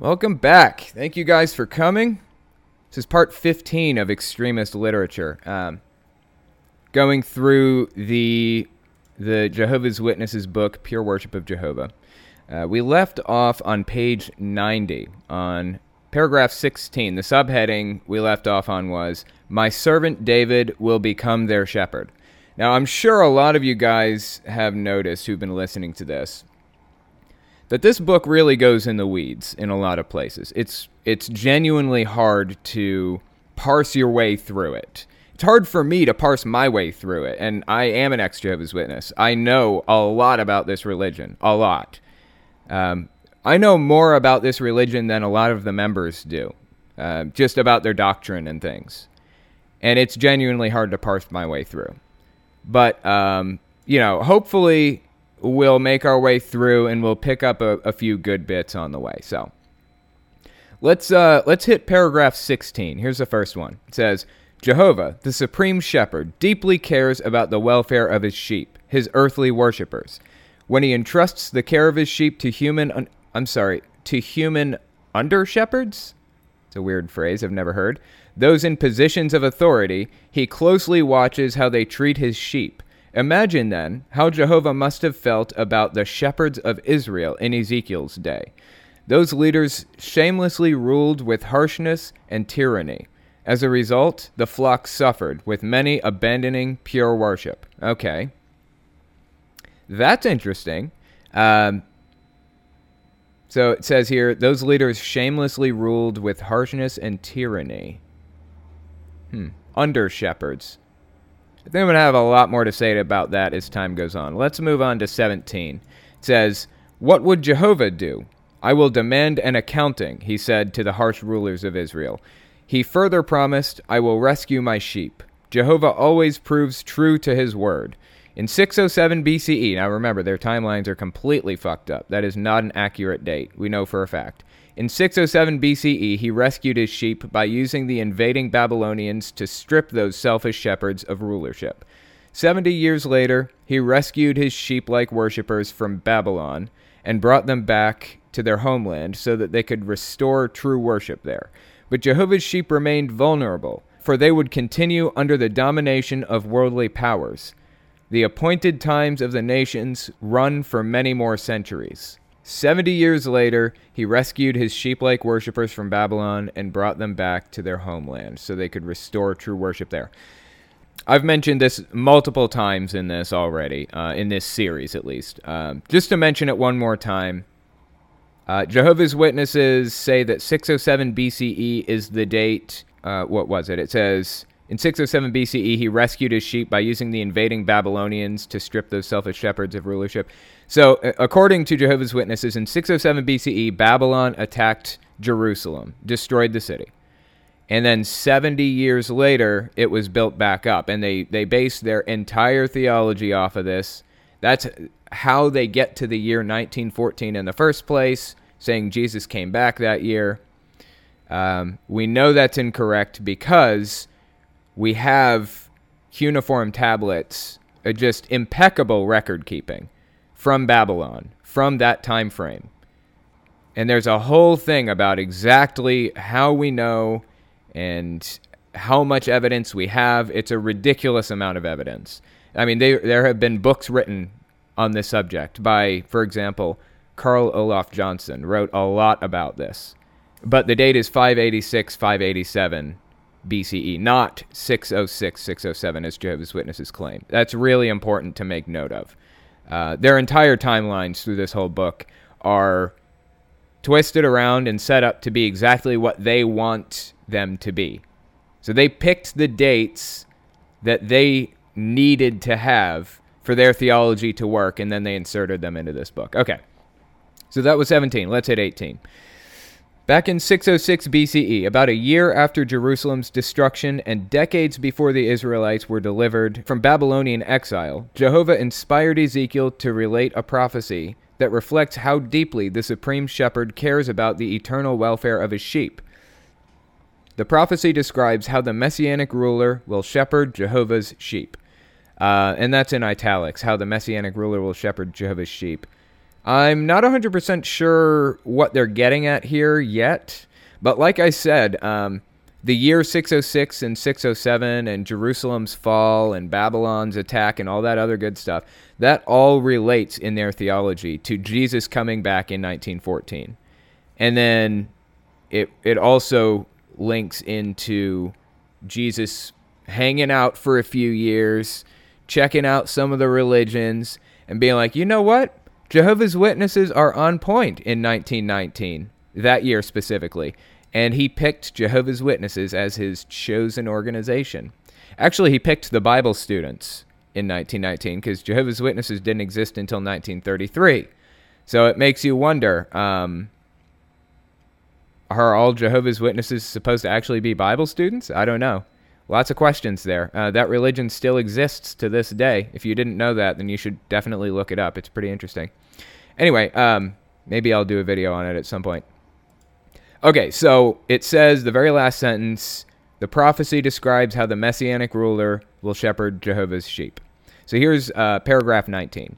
Welcome back. Thank you guys for coming. This is part 15 of extremist literature. Um, going through the the Jehovah's Witnesses book, Pure Worship of Jehovah. Uh, we left off on page 90 on paragraph 16. The subheading we left off on was My servant David will become their shepherd. Now, I'm sure a lot of you guys have noticed who've been listening to this that this book really goes in the weeds in a lot of places. It's it's genuinely hard to parse your way through it. It's hard for me to parse my way through it, and I am an ex Jehovah's Witness. I know a lot about this religion, a lot. Um, I know more about this religion than a lot of the members do, uh, just about their doctrine and things. And it's genuinely hard to parse my way through. But, um, you know, hopefully we'll make our way through and we'll pick up a, a few good bits on the way. So let's uh, let's hit paragraph 16. Here's the first one. It says, Jehovah, the supreme shepherd, deeply cares about the welfare of his sheep, his earthly worshippers. When he entrusts the care of his sheep to human, un- I'm sorry, to human under shepherds. It's a weird phrase I've never heard. Those in positions of authority, he closely watches how they treat his sheep Imagine then how Jehovah must have felt about the shepherds of Israel in Ezekiel's day. Those leaders shamelessly ruled with harshness and tyranny. As a result, the flock suffered, with many abandoning pure worship. Okay. That's interesting. Um, so it says here those leaders shamelessly ruled with harshness and tyranny. Hmm. Under shepherds. I think I'm going to have a lot more to say about that as time goes on. Let's move on to 17. It says, What would Jehovah do? I will demand an accounting, he said to the harsh rulers of Israel. He further promised, I will rescue my sheep. Jehovah always proves true to his word. In 607 BCE, now remember, their timelines are completely fucked up. That is not an accurate date. We know for a fact. In 607 BCE, he rescued his sheep by using the invading Babylonians to strip those selfish shepherds of rulership. Seventy years later, he rescued his sheep like worshippers from Babylon and brought them back to their homeland so that they could restore true worship there. But Jehovah's sheep remained vulnerable, for they would continue under the domination of worldly powers. The appointed times of the nations run for many more centuries. Seventy years later, he rescued his sheep like worshippers from Babylon and brought them back to their homeland so they could restore true worship there. I've mentioned this multiple times in this already, uh, in this series at least. Um, just to mention it one more time uh, Jehovah's Witnesses say that 607 BCE is the date. Uh, what was it? It says in 607 BCE, he rescued his sheep by using the invading Babylonians to strip those selfish shepherds of rulership. So, according to Jehovah's Witnesses, in 607 BCE, Babylon attacked Jerusalem, destroyed the city. And then 70 years later, it was built back up. And they, they based their entire theology off of this. That's how they get to the year 1914 in the first place, saying Jesus came back that year. Um, we know that's incorrect because we have cuneiform tablets, uh, just impeccable record keeping from Babylon, from that time frame. And there's a whole thing about exactly how we know and how much evidence we have. It's a ridiculous amount of evidence. I mean, they, there have been books written on this subject by, for example, Carl Olof Jonsson wrote a lot about this. But the date is 586, 587 BCE, not 606, 607, as Jehovah's Witnesses claim. That's really important to make note of. Uh, their entire timelines through this whole book are twisted around and set up to be exactly what they want them to be. So they picked the dates that they needed to have for their theology to work, and then they inserted them into this book. Okay. So that was 17. Let's hit 18. Back in 606 BCE, about a year after Jerusalem's destruction and decades before the Israelites were delivered from Babylonian exile, Jehovah inspired Ezekiel to relate a prophecy that reflects how deeply the Supreme Shepherd cares about the eternal welfare of his sheep. The prophecy describes how the messianic ruler will shepherd Jehovah's sheep. Uh, and that's in italics, how the messianic ruler will shepherd Jehovah's sheep. I'm not 100% sure what they're getting at here yet, but like I said, um, the year 606 and 607 and Jerusalem's fall and Babylon's attack and all that other good stuff, that all relates in their theology to Jesus coming back in 1914. And then it it also links into Jesus hanging out for a few years, checking out some of the religions and being like, "You know what? Jehovah's Witnesses are on point in 1919, that year specifically." and he picked Jehovah's Witnesses as his chosen organization. Actually, he picked the Bible students in 1919 because Jehovah's Witnesses didn't exist until 1933. So it makes you wonder um, are all Jehovah's Witnesses supposed to actually be Bible students? I don't know. Lots of questions there. Uh, that religion still exists to this day. If you didn't know that, then you should definitely look it up. It's pretty interesting. Anyway, um, maybe I'll do a video on it at some point. Okay, so it says the very last sentence the prophecy describes how the messianic ruler will shepherd Jehovah's sheep. So here's uh, paragraph 19.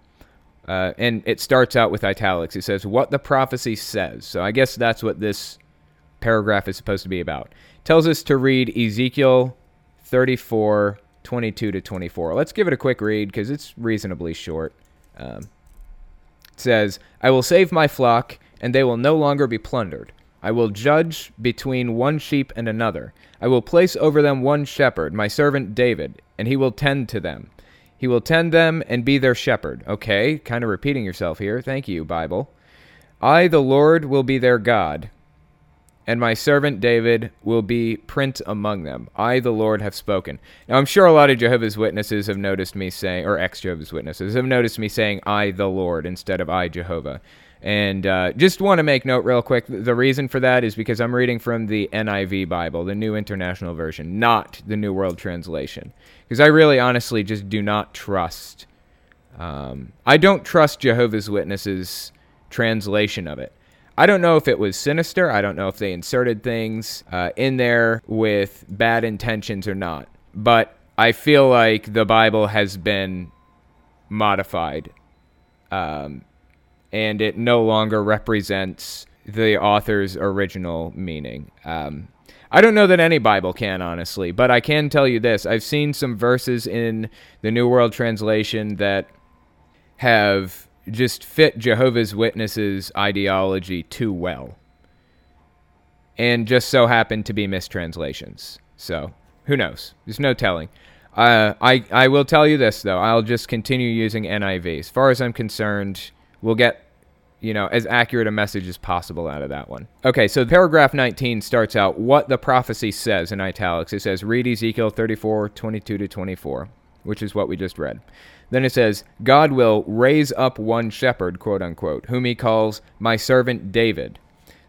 Uh, and it starts out with italics. It says, What the prophecy says. So I guess that's what this paragraph is supposed to be about. It tells us to read Ezekiel 34, 22 to 24. Let's give it a quick read because it's reasonably short. Um, it says, I will save my flock, and they will no longer be plundered. I will judge between one sheep and another. I will place over them one shepherd, my servant David, and he will tend to them. He will tend them and be their shepherd. Okay, kind of repeating yourself here. Thank you, Bible. I, the Lord, will be their God, and my servant David will be prince among them. I, the Lord, have spoken. Now, I'm sure a lot of Jehovah's Witnesses have noticed me saying, or ex Jehovah's Witnesses have noticed me saying, I, the Lord, instead of I, Jehovah. And uh, just want to make note real quick the reason for that is because I'm reading from the NIV Bible, the New International Version, not the New World Translation. Because I really honestly just do not trust. Um, I don't trust Jehovah's Witnesses' translation of it. I don't know if it was sinister. I don't know if they inserted things uh, in there with bad intentions or not. But I feel like the Bible has been modified. Um, and it no longer represents the author's original meaning. Um, I don't know that any Bible can, honestly, but I can tell you this. I've seen some verses in the New World Translation that have just fit Jehovah's Witnesses' ideology too well. And just so happened to be mistranslations. So, who knows? There's no telling. Uh, I, I will tell you this, though. I'll just continue using NIV. As far as I'm concerned, we'll get you know as accurate a message as possible out of that one okay so paragraph 19 starts out what the prophecy says in italics it says read ezekiel 34 22 to 24 which is what we just read then it says god will raise up one shepherd quote unquote whom he calls my servant david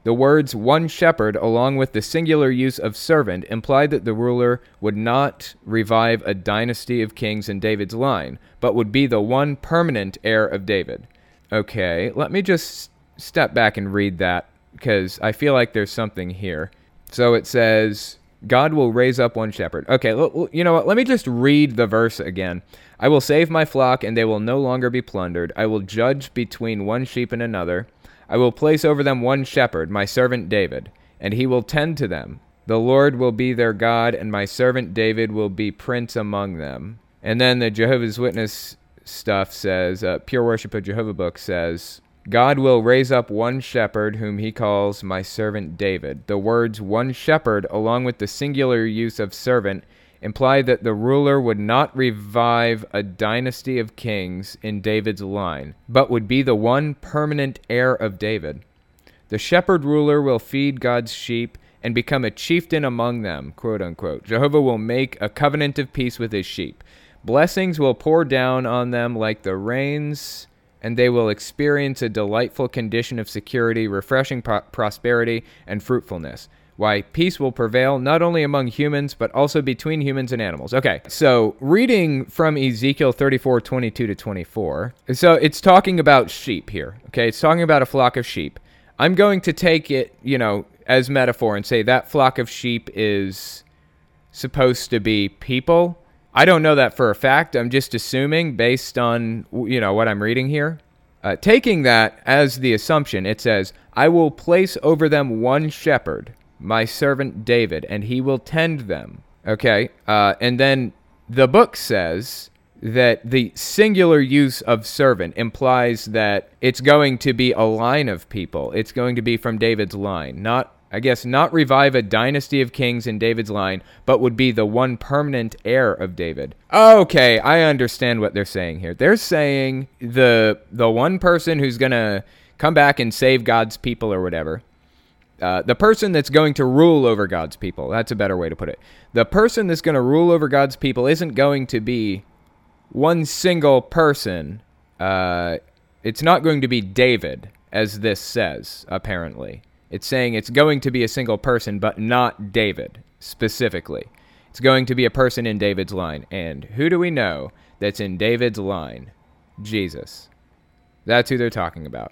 the words one shepherd, along with the singular use of servant, imply that the ruler would not revive a dynasty of kings in David's line, but would be the one permanent heir of David. Okay, let me just step back and read that because I feel like there's something here. So it says, God will raise up one shepherd. Okay, you know what? Let me just read the verse again. I will save my flock, and they will no longer be plundered. I will judge between one sheep and another. I will place over them one shepherd, my servant David, and he will tend to them. The Lord will be their God, and my servant David will be prince among them. And then the Jehovah's Witness stuff says, uh, Pure Worship of Jehovah book says, God will raise up one shepherd whom he calls my servant David. The words one shepherd, along with the singular use of servant, imply that the ruler would not revive a dynasty of kings in David's line, but would be the one permanent heir of David. The shepherd ruler will feed God's sheep and become a chieftain among them, quote unquote. Jehovah will make a covenant of peace with his sheep. Blessings will pour down on them like the rains, and they will experience a delightful condition of security, refreshing pro- prosperity, and fruitfulness. Why, peace will prevail not only among humans, but also between humans and animals. Okay, so reading from Ezekiel 34 22 to 24. So it's talking about sheep here. Okay, it's talking about a flock of sheep. I'm going to take it, you know, as metaphor and say that flock of sheep is supposed to be people I don't know that for a fact. I'm just assuming based on you know what I'm reading here. Uh, taking that as the assumption, it says, I will place over them one shepherd, my servant David, and he will tend them. Okay? Uh, and then the book says that the singular use of servant implies that it's going to be a line of people. It's going to be from David's line, not I guess not revive a dynasty of kings in David's line, but would be the one permanent heir of David. Okay, I understand what they're saying here. They're saying the the one person who's to come back and save God's people or whatever. Uh, the person that's going to rule over God's people. That's a better way to put it. The person that's going to rule over God's people isn't going to be one single person. Uh, it's not going to be David, as this says, apparently. It's saying it's going to be a single person, but not David specifically. It's going to be a person in David's line. And who do we know that's in David's line? Jesus. That's who they're talking about.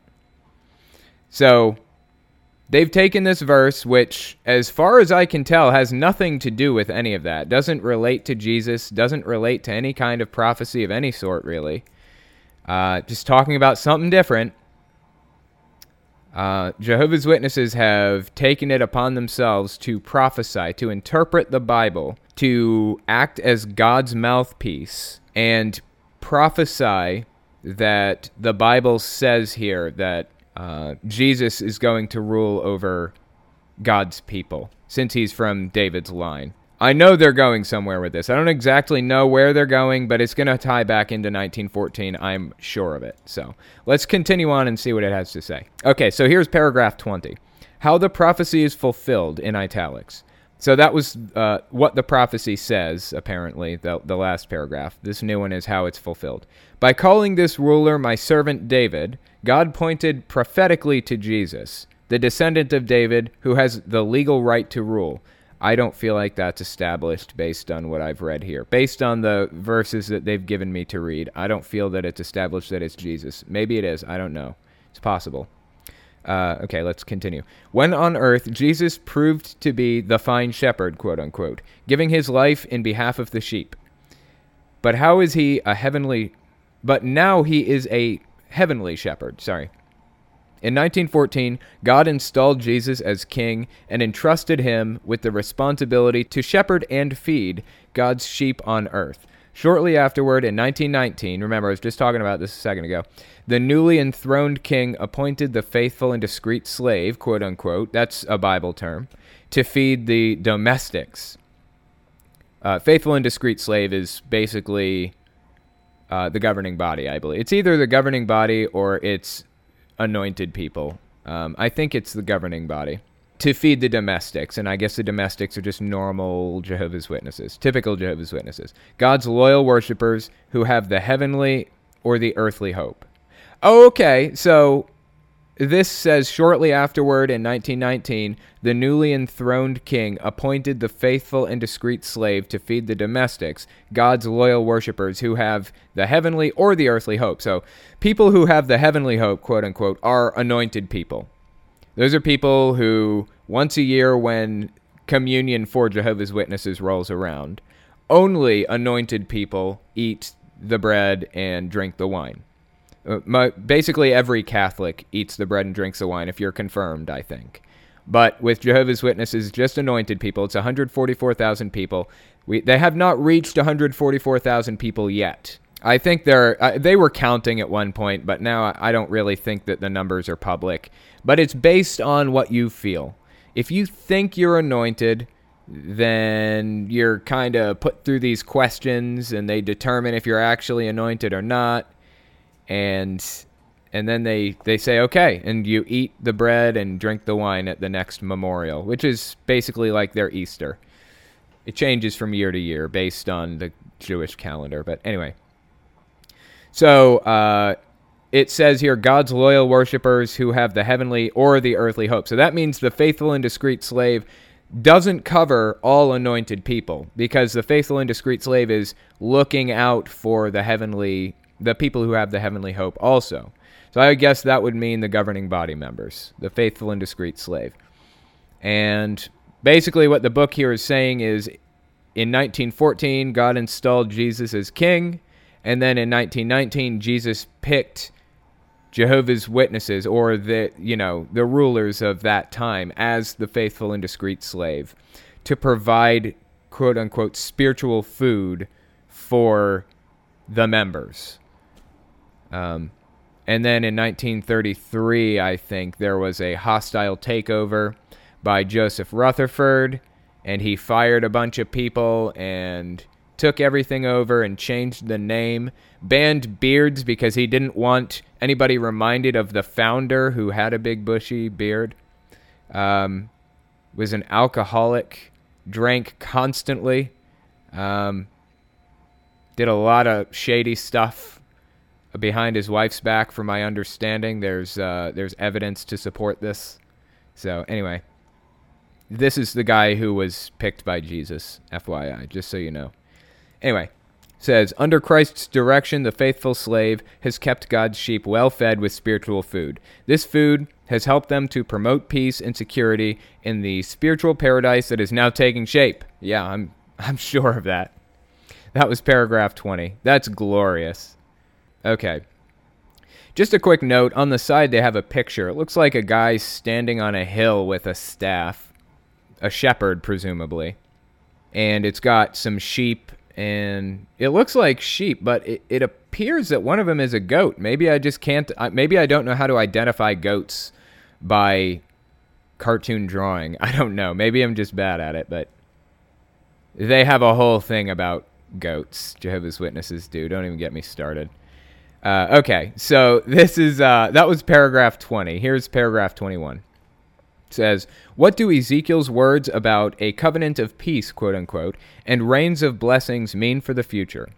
So they've taken this verse, which, as far as I can tell, has nothing to do with any of that. Doesn't relate to Jesus, doesn't relate to any kind of prophecy of any sort, really. Uh, just talking about something different. Uh, Jehovah's Witnesses have taken it upon themselves to prophesy, to interpret the Bible, to act as God's mouthpiece, and prophesy that the Bible says here that uh, Jesus is going to rule over God's people, since he's from David's line. I know they're going somewhere with this. I don't exactly know where they're going, but it's going to tie back into 1914. I'm sure of it. So let's continue on and see what it has to say. Okay, so here's paragraph 20 How the prophecy is fulfilled in italics. So that was uh, what the prophecy says, apparently, the, the last paragraph. This new one is how it's fulfilled. By calling this ruler my servant David, God pointed prophetically to Jesus, the descendant of David, who has the legal right to rule. I don't feel like that's established based on what I've read here. Based on the verses that they've given me to read, I don't feel that it's established that it's Jesus. Maybe it is. I don't know. It's possible. Uh, okay, let's continue. When on earth, Jesus proved to be the fine shepherd, quote unquote, giving his life in behalf of the sheep. But how is he a heavenly. But now he is a heavenly shepherd, sorry. In 1914, God installed Jesus as king and entrusted him with the responsibility to shepherd and feed God's sheep on earth. Shortly afterward, in 1919, remember I was just talking about this a second ago, the newly enthroned king appointed the faithful and discreet slave, quote unquote, that's a Bible term, to feed the domestics. Uh, faithful and discreet slave is basically uh, the governing body, I believe. It's either the governing body or it's anointed people. Um, I think it's the governing body to feed the domestics, and I guess the domestics are just normal Jehovah's Witnesses, typical Jehovah's Witnesses, God's loyal worshippers who have the heavenly or the earthly hope. Okay, so this says shortly afterward in 1919, the newly enthroned king appointed the faithful and discreet slave to feed the domestics, God's loyal worshippers who have the heavenly or the earthly hope. So, people who have the heavenly hope, quote unquote, are anointed people. Those are people who, once a year, when communion for Jehovah's Witnesses rolls around, only anointed people eat the bread and drink the wine. Uh, my, basically, every Catholic eats the bread and drinks the wine if you're confirmed, I think. But with Jehovah's Witnesses, just anointed people, it's 144,000 people. We, they have not reached 144,000 people yet. I think they're uh, they were counting at one point, but now I don't really think that the numbers are public. But it's based on what you feel. If you think you're anointed, then you're kind of put through these questions, and they determine if you're actually anointed or not and and then they they say okay and you eat the bread and drink the wine at the next memorial which is basically like their easter. It changes from year to year based on the jewish calendar but anyway. So uh, it says here god's loyal worshippers who have the heavenly or the earthly hope. So that means the faithful and discreet slave doesn't cover all anointed people because the faithful and discreet slave is looking out for the heavenly the people who have the heavenly hope also. So I guess that would mean the governing body members, the faithful and discreet slave. And basically, what the book here is saying is in 1914, God installed Jesus as king. And then in 1919, Jesus picked Jehovah's Witnesses or the you know the rulers of that time as the faithful and discreet slave to provide quote unquote spiritual food for the members. Um, and then in 1933, I think there was a hostile takeover by Joseph Rutherford, and he fired a bunch of people and took everything over and changed the name, banned beards because he didn't want anybody reminded of the founder who had a big bushy beard. Um, was an alcoholic, drank constantly, um, did a lot of shady stuff behind his wife's back. From my understanding, there's uh, there's evidence to support this. So anyway, this is the guy who was picked by Jesus, FYI, just so you know. Anyway, says under Christ's direction, the faithful slave has kept God's sheep well fed with spiritual food. This food has helped them to promote peace and security in the spiritual paradise that is now taking shape. Yeah, I'm I'm sure of that. That was paragraph 20. That's glorious. Okay. Just a quick note on the side, they have a picture. It looks like a guy standing on a hill with a staff, a shepherd, presumably. And it's got some sheep, and it looks like sheep, but it, it appears that one of them is a goat. Maybe I just can't, maybe I don't know how to identify goats by cartoon drawing. I don't know. Maybe I'm just bad at it, but they have a whole thing about goats. Jehovah's Witnesses do. Don't even get me started. Uh, okay, so this is uh, that was paragraph 20. Here's paragraph 21. It says, "What do Ezekiel's words about a covenant of peace, quote unquote, and rains of blessings mean for the future?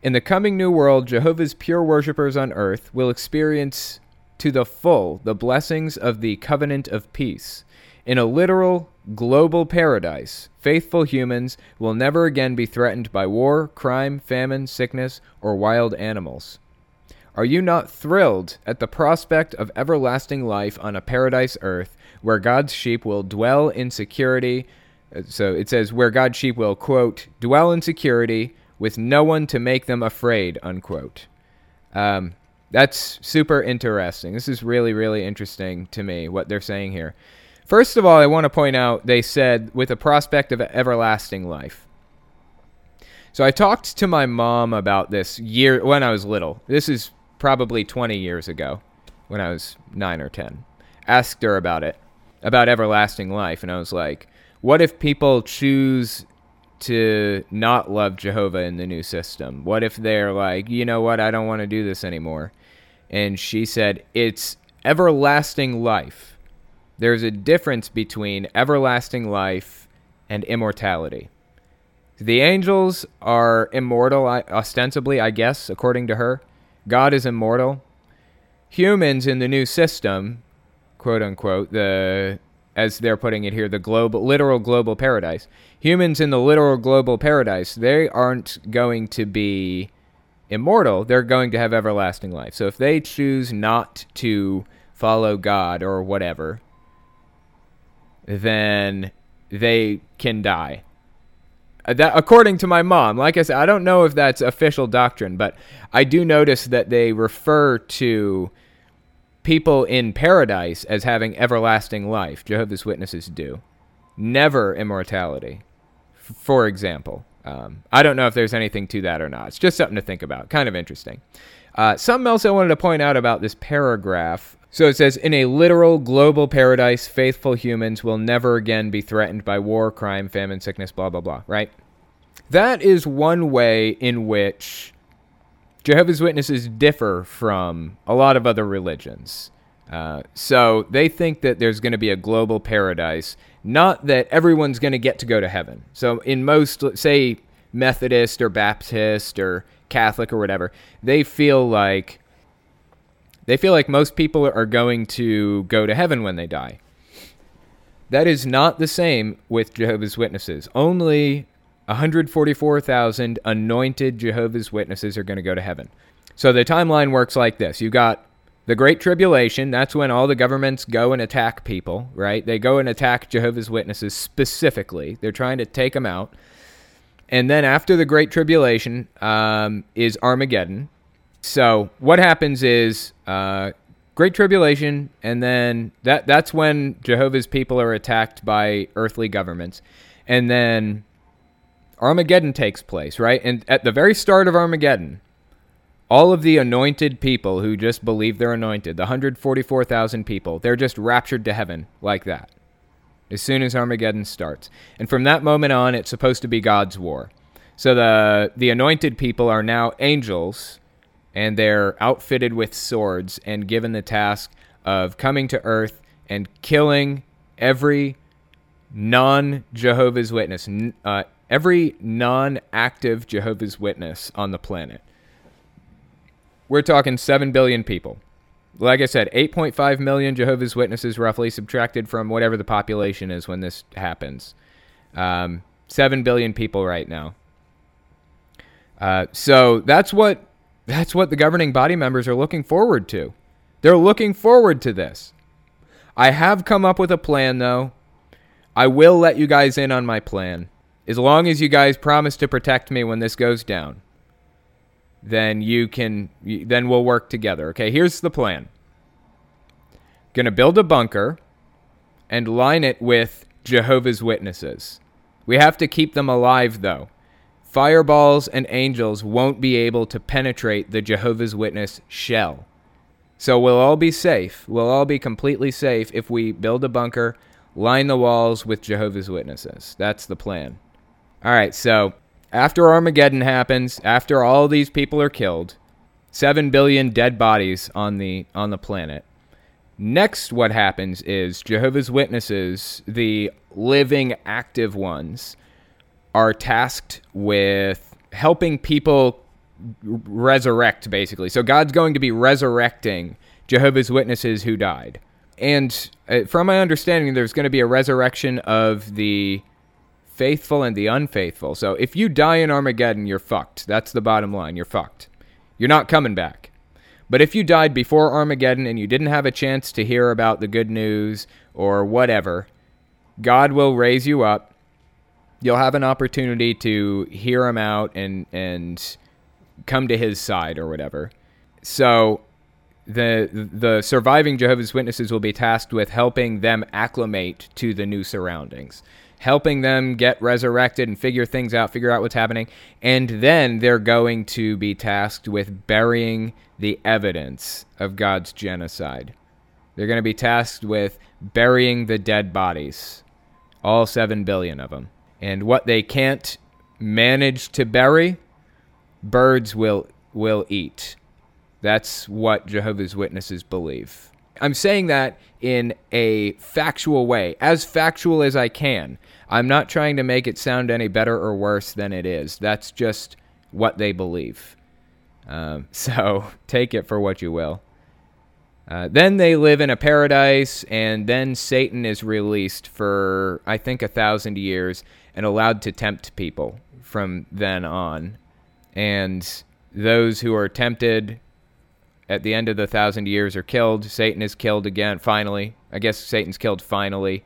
In the coming new world, Jehovah's pure worshippers on earth will experience to the full the blessings of the covenant of peace." In a literal, global paradise, faithful humans will never again be threatened by war, crime, famine, sickness, or wild animals. Are you not thrilled at the prospect of everlasting life on a paradise earth where God's sheep will dwell in security? Uh, so it says, where God's sheep will, quote, dwell in security with no one to make them afraid, unquote. Um, that's super interesting. This is really, really interesting to me, what they're saying here. First of all, I want to point out they said with a prospect of everlasting life. So I talked to my mom about this year when I was little. This is probably 20 years ago when I was 9 or 10. Asked her about it, about everlasting life, and I was like, what if people choose to not love Jehovah in the new system? What if they're like, you know what, I don't want to do this anymore? And she said, it's everlasting life there's a difference between everlasting life and immortality. The angels are immortal, ostensibly, I guess, according to her. God is immortal. Humans in the new system, quote unquote, the as they're putting it here, the global, literal global paradise. Humans in the literal global paradise, they aren't going to be immortal. They're going to have everlasting life. So if they choose not to follow God or whatever, then they can die. Uh, that, according to my mom, like I said, I don't know if that's official doctrine, but I do notice that they refer to people in paradise as having everlasting life. Jehovah's Witnesses do. Never immortality, for example. Um, I don't know if there's anything to that or not. It's just something to think about. Kind of interesting. Uh, something else I wanted to point out about this paragraph so it says, in a literal global paradise, faithful humans will never again be threatened by war, crime, famine, sickness, blah, blah, blah, right? That is one way in which Jehovah's Witnesses differ from a lot of other religions. Uh, so they think that there's going to be a global paradise, not that everyone's going to get to go to heaven. So in most, say, Methodist or Baptist or Catholic or whatever, they feel like they feel like most people are going to go to heaven when they die. That is not the same with Jehovah's Witnesses. Only 144,000 anointed Jehovah's Witnesses are going to go to heaven. So the timeline works like this. You got the Great Tribulation, that's when all the governments go and attack people, right? They go and attack Jehovah's Witnesses specifically. They're trying to take them out. And then after the Great Tribulation um, is Armageddon. So what happens is uh, Great tribulation, and then that that's when Jehovah's people are attacked by earthly governments, and then Armageddon takes place, right? And at the very start of Armageddon, all of the anointed people who just believe they're anointed, the 144,000 people, they're just raptured to heaven like that as soon as Armageddon starts. And from that moment on, it's supposed to be God's war. So the the anointed people are now angels and they're outfitted with swords and given the task of coming to earth and killing every non Jehovah's Witness, uh, every non active Jehovah's Witness on the planet. We're talking 7 billion people. Like I said, 8.5 million Jehovah's Witnesses, roughly, subtracted from whatever the population is when this happens. Um, 7 billion people right now. Uh, so that's what that's what the governing body members are looking forward to. They're looking forward to this. I have come up with a plan, though. I will let you guys in on my plan. As long as you guys promise to protect me when this goes down then you can then we'll work together. Okay, here's the plan. To build a bunker and line it with Jehovah's Witnesses. We have to keep them alive though. Fireballs and angels won't be able to penetrate the Jehovah's Witness shell. So we'll all be safe. We'll all be completely safe if we build a bunker, line the walls with Jehovah's Witnesses. That's the plan. All right, so after Armageddon happens, after all these people are killed, 7 billion dead bodies on the on the planet. Next what happens is Jehovah's Witnesses, the living active ones, are tasked with helping people resurrect basically. So God's going to be resurrecting Jehovah's Witnesses who died. And uh, from my understanding there's going to be a resurrection of the faithful and the unfaithful. So if you die in Armageddon, you're fucked. That's the bottom line. You're fucked. You're not coming back. But if you died before Armageddon and you didn't have a chance to hear about the good news or whatever, God will raise you up. You'll have an opportunity to hear him out and and come to his side or whatever. So the the surviving Jehovah's Witnesses will be tasked with helping them acclimate to the new surroundings helping them get resurrected and figure things out, figure out what's happening. And then they're going to be tasked with burying the evidence of God's genocide. They're going to be tasked with burying the dead bodies, all 7 billion of them. And what they can't manage to bury, birds will will eat. That's what Jehovah's Witnesses believe. I'm saying that in a factual way, as factual as I can. I'm not trying to make it sound any better or worse than it is. That's just what they believe. Um, so take it for what you will. Uh, then they live in a paradise, and then Satan is released for, I think, a thousand years and allowed to tempt people from then on. And those who are tempted at the end of the thousand years are killed. Satan is killed again, finally. I guess Satan's killed finally.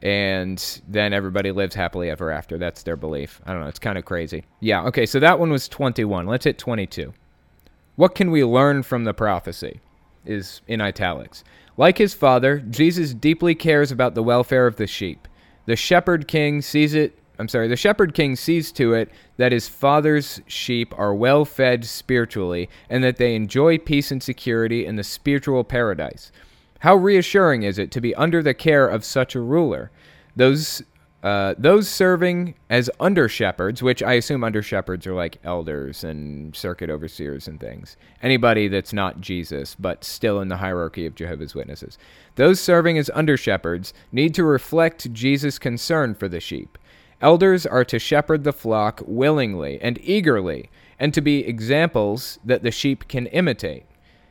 And then everybody lives happily ever after. That's their belief. I don't know. It's kind of crazy. Yeah, okay, so that one was 21. Let's hit 22. What can we learn from the prophecy? Is in italics. Like his father, Jesus deeply cares about the welfare of the sheep. The shepherd king sees it I'm sorry, the shepherd king sees to it that his father's sheep are well fed spiritually and that they enjoy peace and security in the spiritual paradise. How reassuring is it to be under the care of such a ruler? Those uh, those serving as under shepherds, which I assume under shepherds are like elders and circuit overseers and things. Anybody that's not Jesus, but still in the hierarchy of Jehovah's Witnesses. Those serving as under shepherds need to reflect Jesus' concern for the sheep. Elders are to shepherd the flock willingly and eagerly, and to be examples that the sheep can imitate.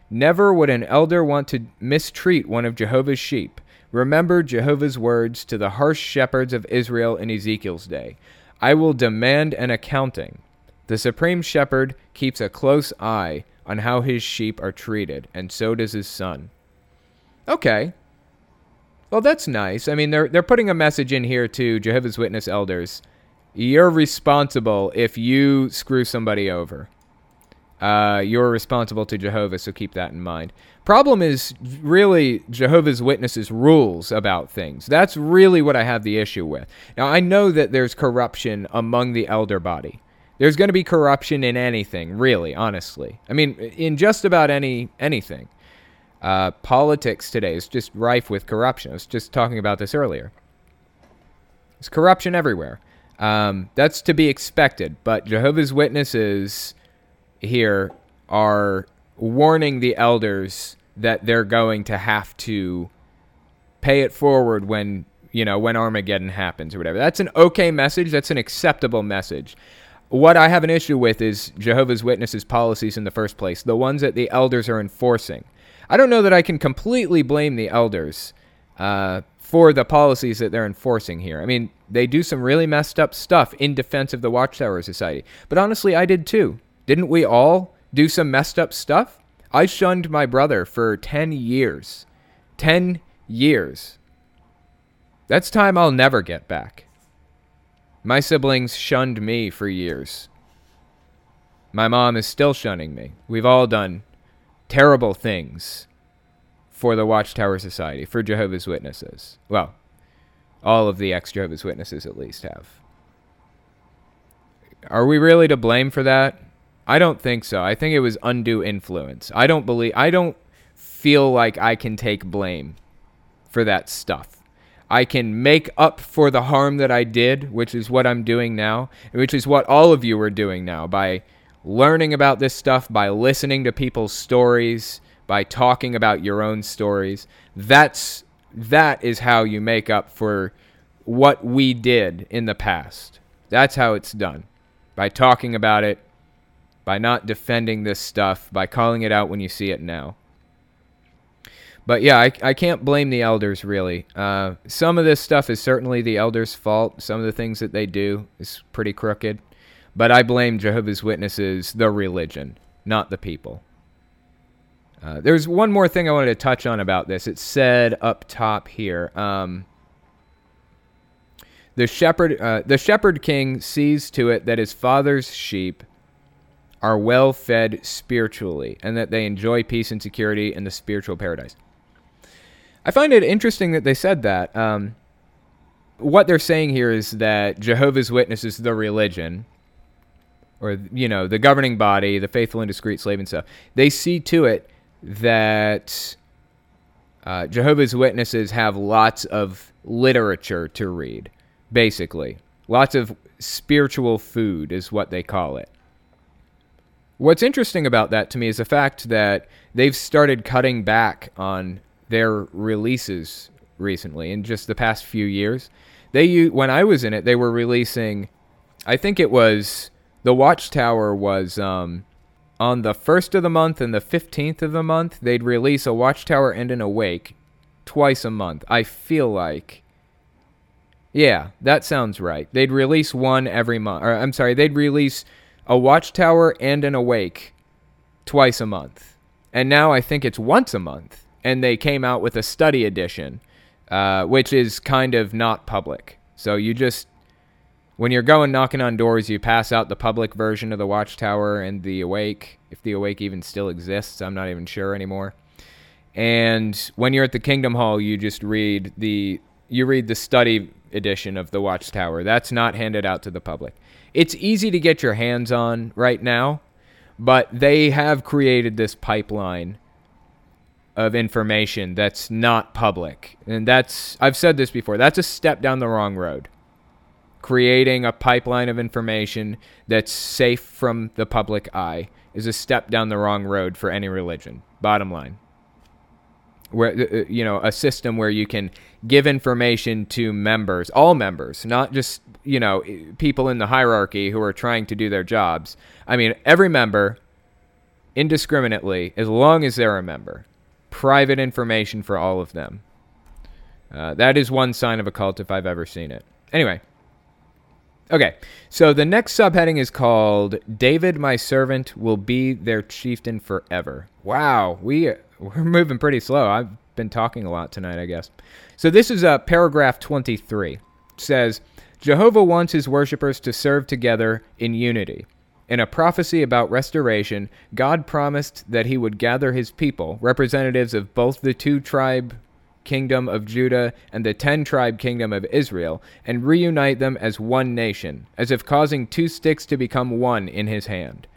Never would an elder want to mistreat one of Jehovah's sheep. Remember Jehovah's words to the harsh shepherds of Israel in Ezekiel's day I will demand an accounting. The supreme shepherd keeps a close eye on how his sheep are treated, and so does his son. Okay, well, that's nice. I mean, they're they're putting a message in here to Jehovah's Witness elders. You're responsible if you screw somebody over. uh, you're responsible to Jehovah, so keep that in mind. Problem is really Jehovah's Witnesses' rules about things. That's really what I have the issue with. Now, I know that there's corruption among the elder body. There's going to be corruption in anything, really, honestly. I mean, in just about any anything. Uh, politics today is just rife with corruption. I was just talking about this earlier. There's corruption everywhere. Um, that's to be expected, but Jehovah's Witnesses here are warning the elders that they're going to have to pay it forward when you know when Armageddon happens or whatever. That's an okay message. That's an acceptable message. What I have an issue with is Jehovah's Witnesses policies in the first place, the ones that the elders are enforcing. I don't know that I can completely blame the elders uh, for the policies that they're enforcing here. I mean, they do some really messed up stuff in defense of the Watchtower Society. But honestly, I did too. Didn't we all do some messed up stuff? I shunned my brother for 10 years. 10 years. That's time I'll never get back. My siblings shunned me for years. My mom is still shunning me. We've all done terrible things for the Watchtower Society, for Jehovah's Witnesses. Well, all of the ex Jehovah's Witnesses at least have. Are we really to blame for that? I don't think so. I think it was undue influence. I don't believe I don't feel like I can take blame for that stuff. I can make up for the harm that I did, which is what I'm doing now, which is what all of you are doing now by learning about this stuff, by listening to people's stories, by talking about your own stories. That's that is how you make up for what we did in the past. That's how it's done. By talking about it, by not defending this stuff, by calling it out when you see it now. But yeah, I, I can't blame the elders really. Uh, some of this stuff is certainly the elders' fault. Some of the things that they do is pretty crooked. But I blame Jehovah's Witnesses, the religion, not the people. Uh, there's one more thing I wanted to touch on about this. It said up top here. Um, the shepherd, uh, the shepherd king sees to it that his father's sheep are well fed spiritually and that they enjoy peace and security in the spiritual paradise. I find it interesting that they said that. Um, what they're saying here is that Jehovah's Witnesses, the religion, or you know, the governing body, the faithful and discreet slave and stuff, they see to it that uh, Jehovah's Witnesses have lots of literature to read, basically. Lots of spiritual food is what they call it. What's interesting about that to me is the fact that they've started cutting back on their releases recently in just the past few years. They when I was in it, they were releasing I think it was the Watchtower was um, on the 1st of the month and the 15th of the month, they'd release a Watchtower and an Awake twice a month. I feel like yeah, that sounds right. They'd release one every month. Or I'm sorry, they'd release a watchtower and an awake twice a month. And now I think it's once a month. And they came out with a study edition, uh, which is kind of not public. So you just, when you're going knocking on doors, you pass out the public version of the watchtower and the awake, if the awake even still exists. I'm not even sure anymore. And when you're at the Kingdom Hall, you just read the you read the study edition of the Watchtower. That's not handed out to the public it's easy to get your hands on right now, but they have created this pipeline of information that's not public. And that's, I've said this before, that's a step down the wrong road. Creating a pipeline of information that's safe from the public eye is a step down the wrong road for any religion. Bottom line where uh, uh, you know a system where you can give information to members all members not just you know people in the hierarchy who are trying to do their jobs. I mean every member indiscriminately as long as they're a member private information for all of them. Uh, that is one sign of a cult if i've ever seen it. Anyway. Okay. So the next subheading is called david my servant will be their chieftain forever. Wow. We we're moving pretty slow. I've been talking a lot tonight, I guess. So this is uh, paragraph 23. It says, Jehovah wants his worshippers to serve together in unity. In a prophecy about restoration, God promised that he would gather his people, representatives of both the two tribe kingdom of Judah and the ten tribe kingdom of Israel, and reunite them as one nation, as if causing two sticks to become one in his hand.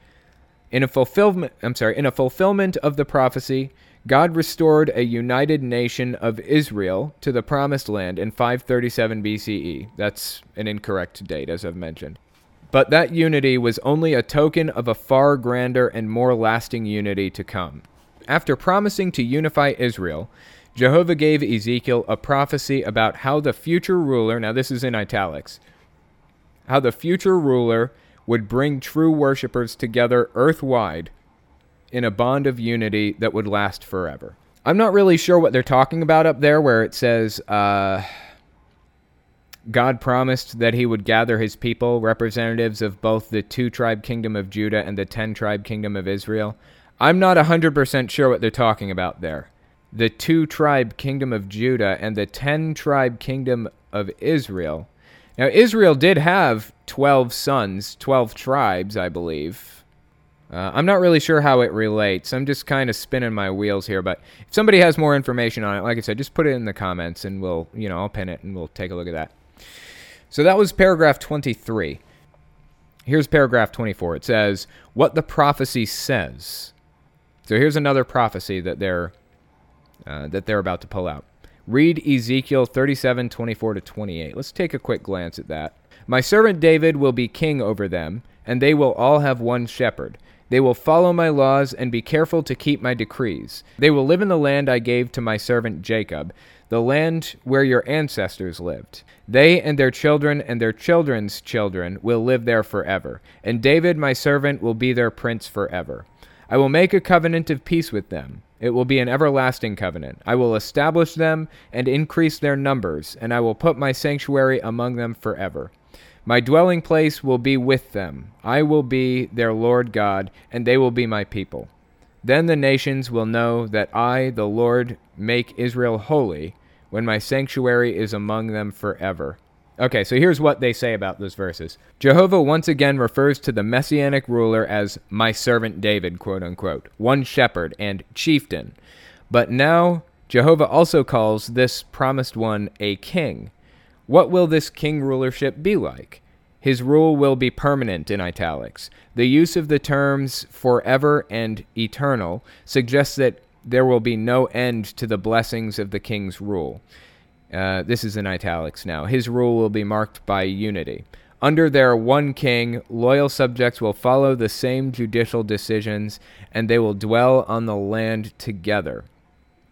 In a fulfillment I'm sorry, in a fulfillment of the prophecy, God restored a united nation of Israel to the promised land in 537 BCE. That's an incorrect date as I've mentioned. But that unity was only a token of a far grander and more lasting unity to come. After promising to unify Israel, Jehovah gave Ezekiel a prophecy about how the future ruler, now this is in italics, how the future ruler would bring true worshippers together earthwide in a bond of unity that would last forever. I'm not really sure what they're talking about up there where it says, uh, God promised that he would gather his people, representatives of both the two tribe kingdom of Judah and the ten tribe kingdom of Israel. I'm not 100% sure what they're talking about there. The two tribe kingdom of Judah and the ten tribe kingdom of Israel. Now, Israel did have 12 sons, 12 tribes, I believe. Uh, I'm not really sure how it relates. I'm just kind of spinning my wheels here. But if somebody has more information on it, like I said, just put it in the comments and we'll, you know, I'll pin it and we'll take a look at that. So that was paragraph 23. Here's paragraph 24. It says, What the prophecy says. So here's another prophecy that they're, uh, that they're about to pull out. Read Ezekiel 37, 24 to 28. Let's take a quick glance at that. My servant David will be king over them, and they will all have one shepherd. They will follow my laws and be careful to keep my decrees. They will live in the land I gave to my servant Jacob, the land where your ancestors lived. They and their children and their children's children will live there forever, and David my servant will be their prince forever. I will make a covenant of peace with them. It will be an everlasting covenant. I will establish them and increase their numbers, and I will put my sanctuary among them forever. My dwelling place will be with them. I will be their Lord God, and they will be my people. Then the nations will know that I, the Lord, make Israel holy, when my sanctuary is among them forever. Okay, so here's what they say about those verses. Jehovah once again refers to the messianic ruler as my servant David, quote unquote, one shepherd and chieftain. But now Jehovah also calls this promised one a king. What will this king rulership be like? His rule will be permanent in italics. The use of the terms forever and eternal suggests that there will be no end to the blessings of the king's rule. Uh, this is in italics now. His rule will be marked by unity. Under their one king, loyal subjects will follow the same judicial decisions, and they will dwell on the land together.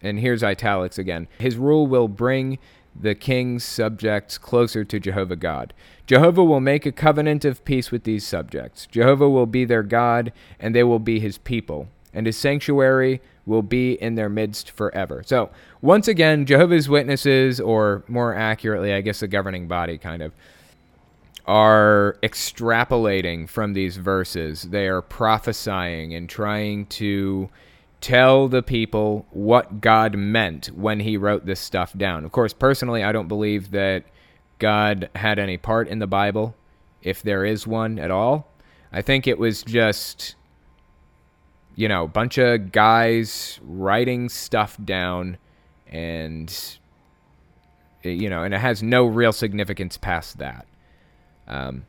And here's italics again. His rule will bring the king's subjects closer to Jehovah God. Jehovah will make a covenant of peace with these subjects. Jehovah will be their God, and they will be his people, and his sanctuary will be in their midst forever. So, once again, Jehovah's Witnesses, or more accurately, I guess the governing body kind of, are extrapolating from these verses. They are prophesying and trying to tell the people what God meant when he wrote this stuff down. Of course, personally, I don't believe that God had any part in the Bible, if there is one at all. I think it was just, you know, a bunch of guys writing stuff down and, you know, and it has no real significance past that. Um,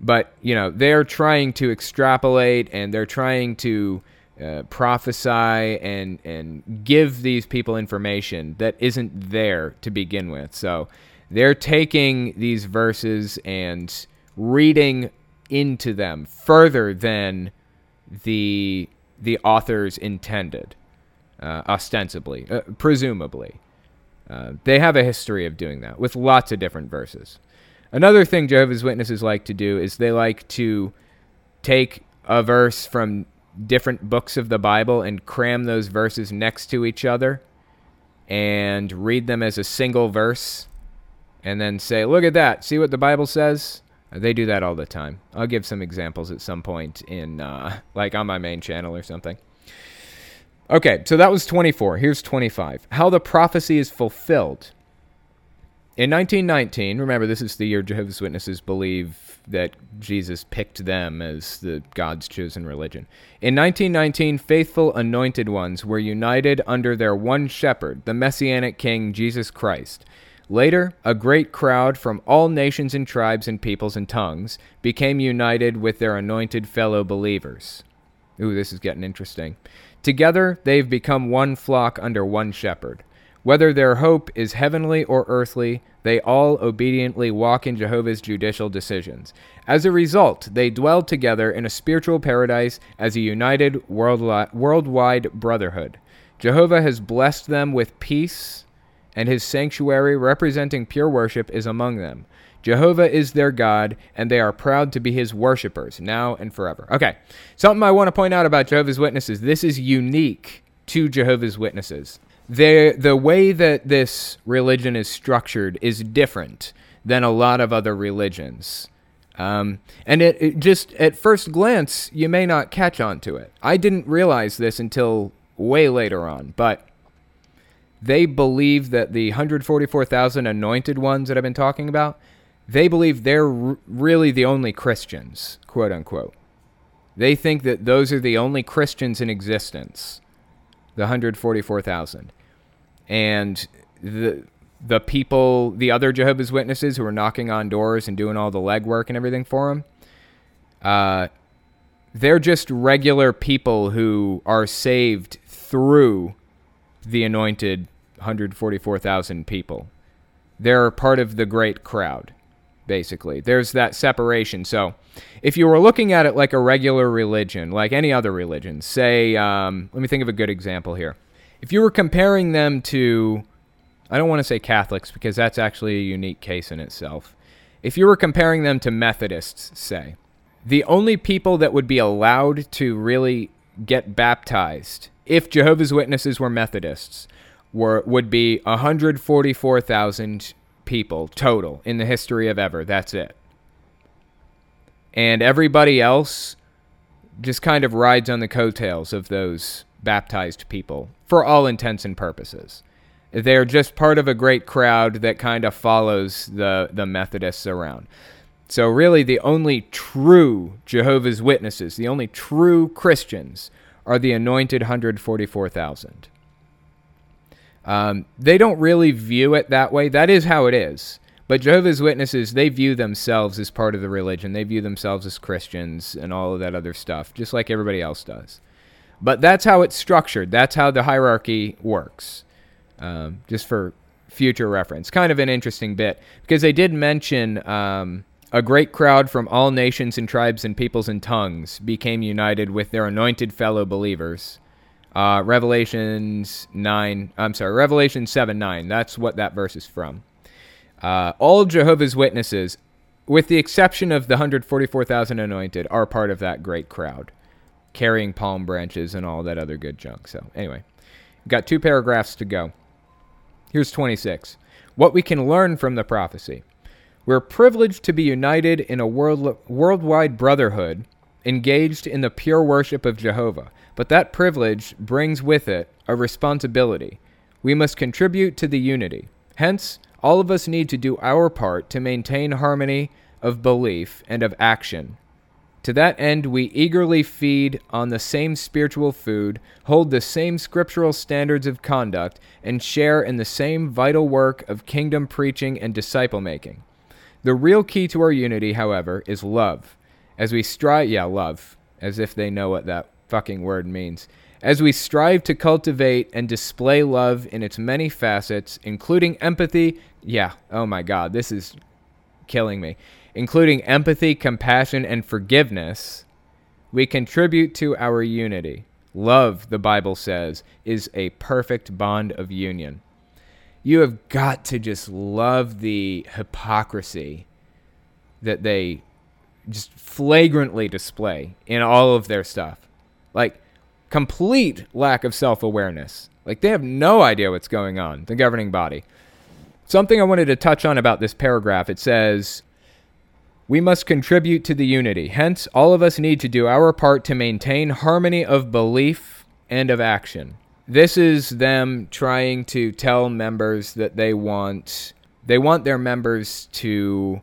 but you know they're trying to extrapolate and they're trying to uh, prophesy and and give these people information that isn't there to begin with. So they're taking these verses and reading into them further than the the authors intended, uh, ostensibly, uh, presumably. Uh, they have a history of doing that with lots of different verses. Another thing Jehovah's Witnesses like to do is they like to take a verse from different books of the Bible and cram those verses next to each other and read them as a single verse and then say, look at that. See what the Bible says? They do that all the time. I'll give some examples at some point in, uh, like, on my main channel or something. Okay, so that was 24. Here's 25. How the prophecy is fulfilled. In 1919, remember this is the year Jehovah's Witnesses believe that Jesus picked them as the God's chosen religion. In 1919, faithful anointed ones were united under their one shepherd, the messianic king Jesus Christ. Later, a great crowd from all nations and tribes and peoples and tongues became united with their anointed fellow believers. Ooh, this is getting interesting. Together, they've become one flock under one shepherd. Whether their hope is heavenly or earthly, they all obediently walk in Jehovah's judicial decisions. As a result, they dwell together in a spiritual paradise as a united worldwide brotherhood. Jehovah has blessed them with peace, and his sanctuary representing pure worship is among them. Jehovah is their God, and they are proud to be his worshippers, now and forever. Okay, something I want to point out about Jehovah's Witnesses this is unique to Jehovah's Witnesses the the way that this religion is structured is different than a lot of other religions. Um, and it, it, just at first glance, you may not catch on to it. I didn't realize this until way later on, but they believe that the 144,000 anointed ones that I've been talking about, they believe they're r- really the only Christians, quote unquote. They think that those are the only Christians in existence, the 144,000 and the the people, the other Jehovah's Witnesses who are knocking on doors and doing all the legwork and everything for them, uh, they're just regular people who are saved through the anointed 144,000 people. They're part of the great crowd, basically. There's that separation. So, if you were looking at it like a regular religion, like any other religion, say, um, let me think of a good example here if you were comparing them to, I don't want to say Catholics because that's actually a unique case in itself. If you were comparing them to Methodists, say, the only people that would be allowed to really get baptized if Jehovah's Witnesses were Methodists were would be 144,000 people total in the history of ever. That's it. And everybody else just kind of rides on the coattails of those baptized people for all intents and purposes. They're just part of a great crowd that kind of follows the, the Methodists around. So, really, the only true Jehovah's Witnesses, the only true Christians, are the anointed 144,000. Um, they don't really view it that way. That is how it is. But Jehovah's Witnesses, they view themselves as part of the religion. They view themselves as Christians and all of that other stuff, just like everybody else does. But that's how it's structured. That's how the hierarchy works. Um, just for future reference. Kind of an interesting bit because they did mention um, a great crowd from all nations and tribes and peoples and tongues became united with their anointed fellow believers. Uh, Revelations 9, I'm sorry, Revelation 7 9. That's what that verse is from. Uh, all Jehovah's Witnesses, with the exception of the 144,000 anointed, are part of that great crowd carrying palm branches and all that other good junk. So, anyway, got two paragraphs to go. Here's 26. What we can learn from the prophecy. We're privileged to be united in a world, worldwide brotherhood engaged in the pure worship of Jehovah, but that privilege brings with it a responsibility. We must contribute to the unity. Hence, all of us need to do our part to maintain harmony of belief and of action to that end, we eagerly feed on the same spiritual food, hold the same scriptural standards of conduct, and share in the same vital work of kingdom preaching and disciple making. The real key to our unity, however, is love. As we strive, yeah, love, as if they know what that fucking word means. As we strive to cultivate and display love in its many facets, including empathy, yeah, oh my god, this is killing me including empathy, compassion, and forgiveness, we contribute to our unity. Love, the Bible says, is a perfect bond of union. You have got to just love the hypocrisy that they just flagrantly display in all of their stuff. Like, complete lack of self awareness. Like, they have no idea what's going on, the governing body. Something I wanted to touch on about this paragraph it says, we must contribute to the unity. Hence, all of us need to do our part to maintain harmony of belief and of action. This is them trying to tell members that they want they want their members to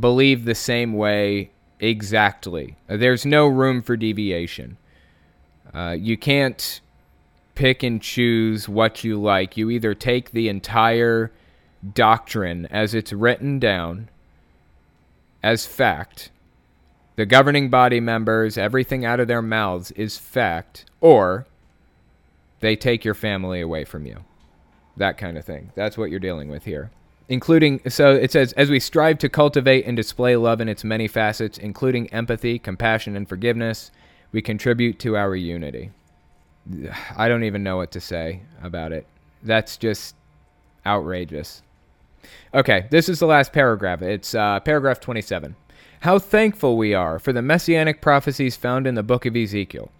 believe the same way exactly. There's no room for deviation. Uh, you can't pick and choose what you like. You either take the entire doctrine as it's written down as fact, the governing body members, everything out of their mouths is fact, or they take your family away from you. That kind of thing. That's what you're dealing with here. Including, so it says, as we strive to cultivate and display love in its many facets, including empathy, compassion, and forgiveness, we contribute to our unity. I don't even know what to say about it. That's just outrageous. Okay, this is the last paragraph. It's uh, paragraph 27. How thankful we are for the messianic prophecies found in the book of Ezekiel.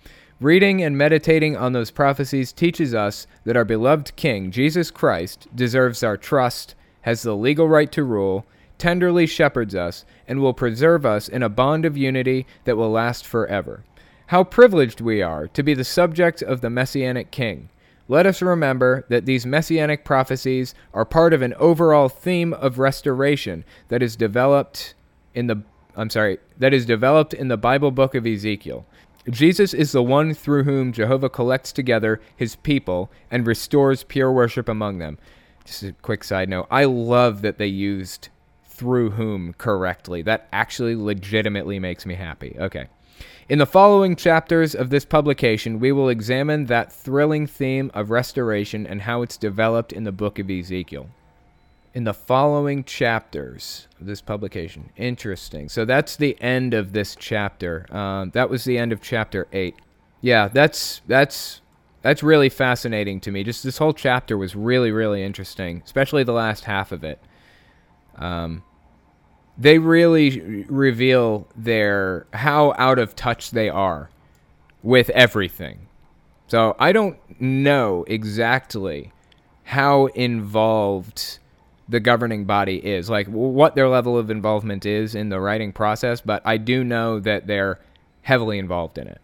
Reading and meditating on those prophecies teaches us that our beloved King, Jesus Christ, deserves our trust, has the legal right to rule, tenderly shepherds us, and will preserve us in a bond of unity that will last forever. How privileged we are to be the subjects of the Messianic King. Let us remember that these messianic prophecies are part of an overall theme of restoration that is developed in the I'm sorry, that is developed in the Bible book of Ezekiel. Jesus is the one through whom Jehovah collects together his people and restores pure worship among them. Just a quick side note I love that they used through whom correctly. That actually legitimately makes me happy. Okay. In the following chapters of this publication, we will examine that thrilling theme of restoration and how it's developed in the book of Ezekiel. In the following chapters of this publication. Interesting. So that's the end of this chapter. Um, that was the end of chapter 8. Yeah, that's that's that's really fascinating to me. Just this whole chapter was really really interesting, especially the last half of it. Um, they really reveal their how out of touch they are with everything. So I don't know exactly how involved the governing body is, like what their level of involvement is in the writing process, but I do know that they're heavily involved in it.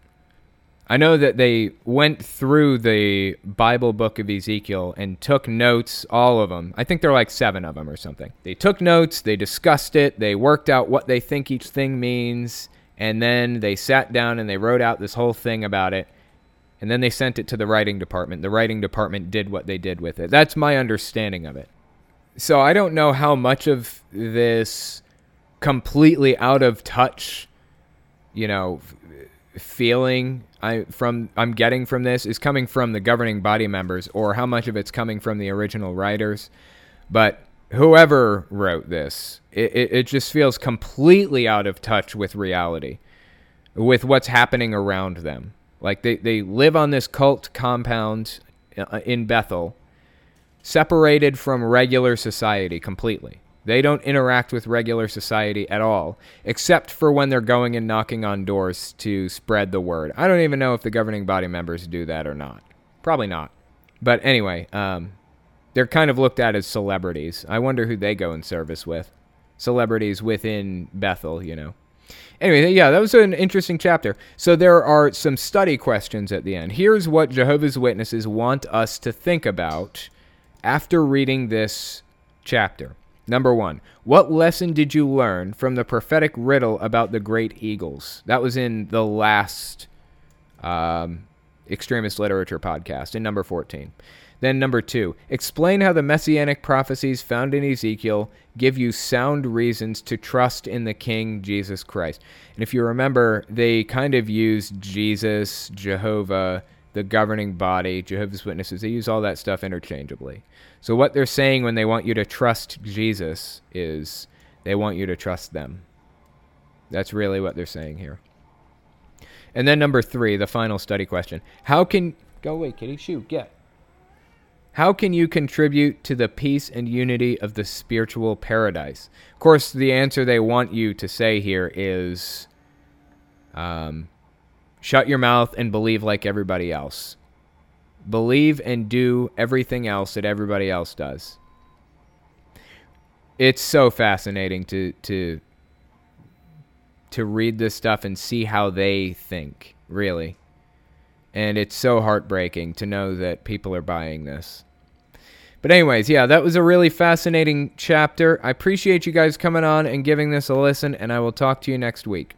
I know that they went through the Bible book of Ezekiel and took notes, all of them. I think there are like seven of them or something. They took notes, they discussed it, they worked out what they think each thing means, and then they sat down and they wrote out this whole thing about it. And then they sent it to the writing department. The writing department did what they did with it. That's my understanding of it. So I don't know how much of this completely out of touch, you know, feeling I from I'm getting from this is coming from the governing body members or how much of it's coming from the original writers. But whoever wrote this, it, it, it just feels completely out of touch with reality, with what's happening around them. Like they, they live on this cult compound uh, in Bethel, separated from regular society completely. They don't interact with regular society at all, except for when they're going and knocking on doors to spread the word. I don't even know if the governing body members do that or not. Probably not. But anyway, um, they're kind of looked at as celebrities. I wonder who they go in service with. Celebrities within Bethel, you know. Anyway, yeah, that was an interesting chapter. So there are some study questions at the end. Here's what Jehovah's Witnesses want us to think about after reading this chapter. Number one, what lesson did you learn from the prophetic riddle about the great eagles? That was in the last um, extremist literature podcast in number 14. Then, number two, explain how the messianic prophecies found in Ezekiel give you sound reasons to trust in the King Jesus Christ. And if you remember, they kind of used Jesus, Jehovah, the governing body, Jehovah's Witnesses, they use all that stuff interchangeably. So, what they're saying when they want you to trust Jesus is they want you to trust them. That's really what they're saying here. And then, number three, the final study question How can. Go away, kitty. Shoot, get. How can you contribute to the peace and unity of the spiritual paradise? Of course, the answer they want you to say here is um, shut your mouth and believe like everybody else believe and do everything else that everybody else does. It's so fascinating to to to read this stuff and see how they think, really. And it's so heartbreaking to know that people are buying this. But anyways, yeah, that was a really fascinating chapter. I appreciate you guys coming on and giving this a listen, and I will talk to you next week.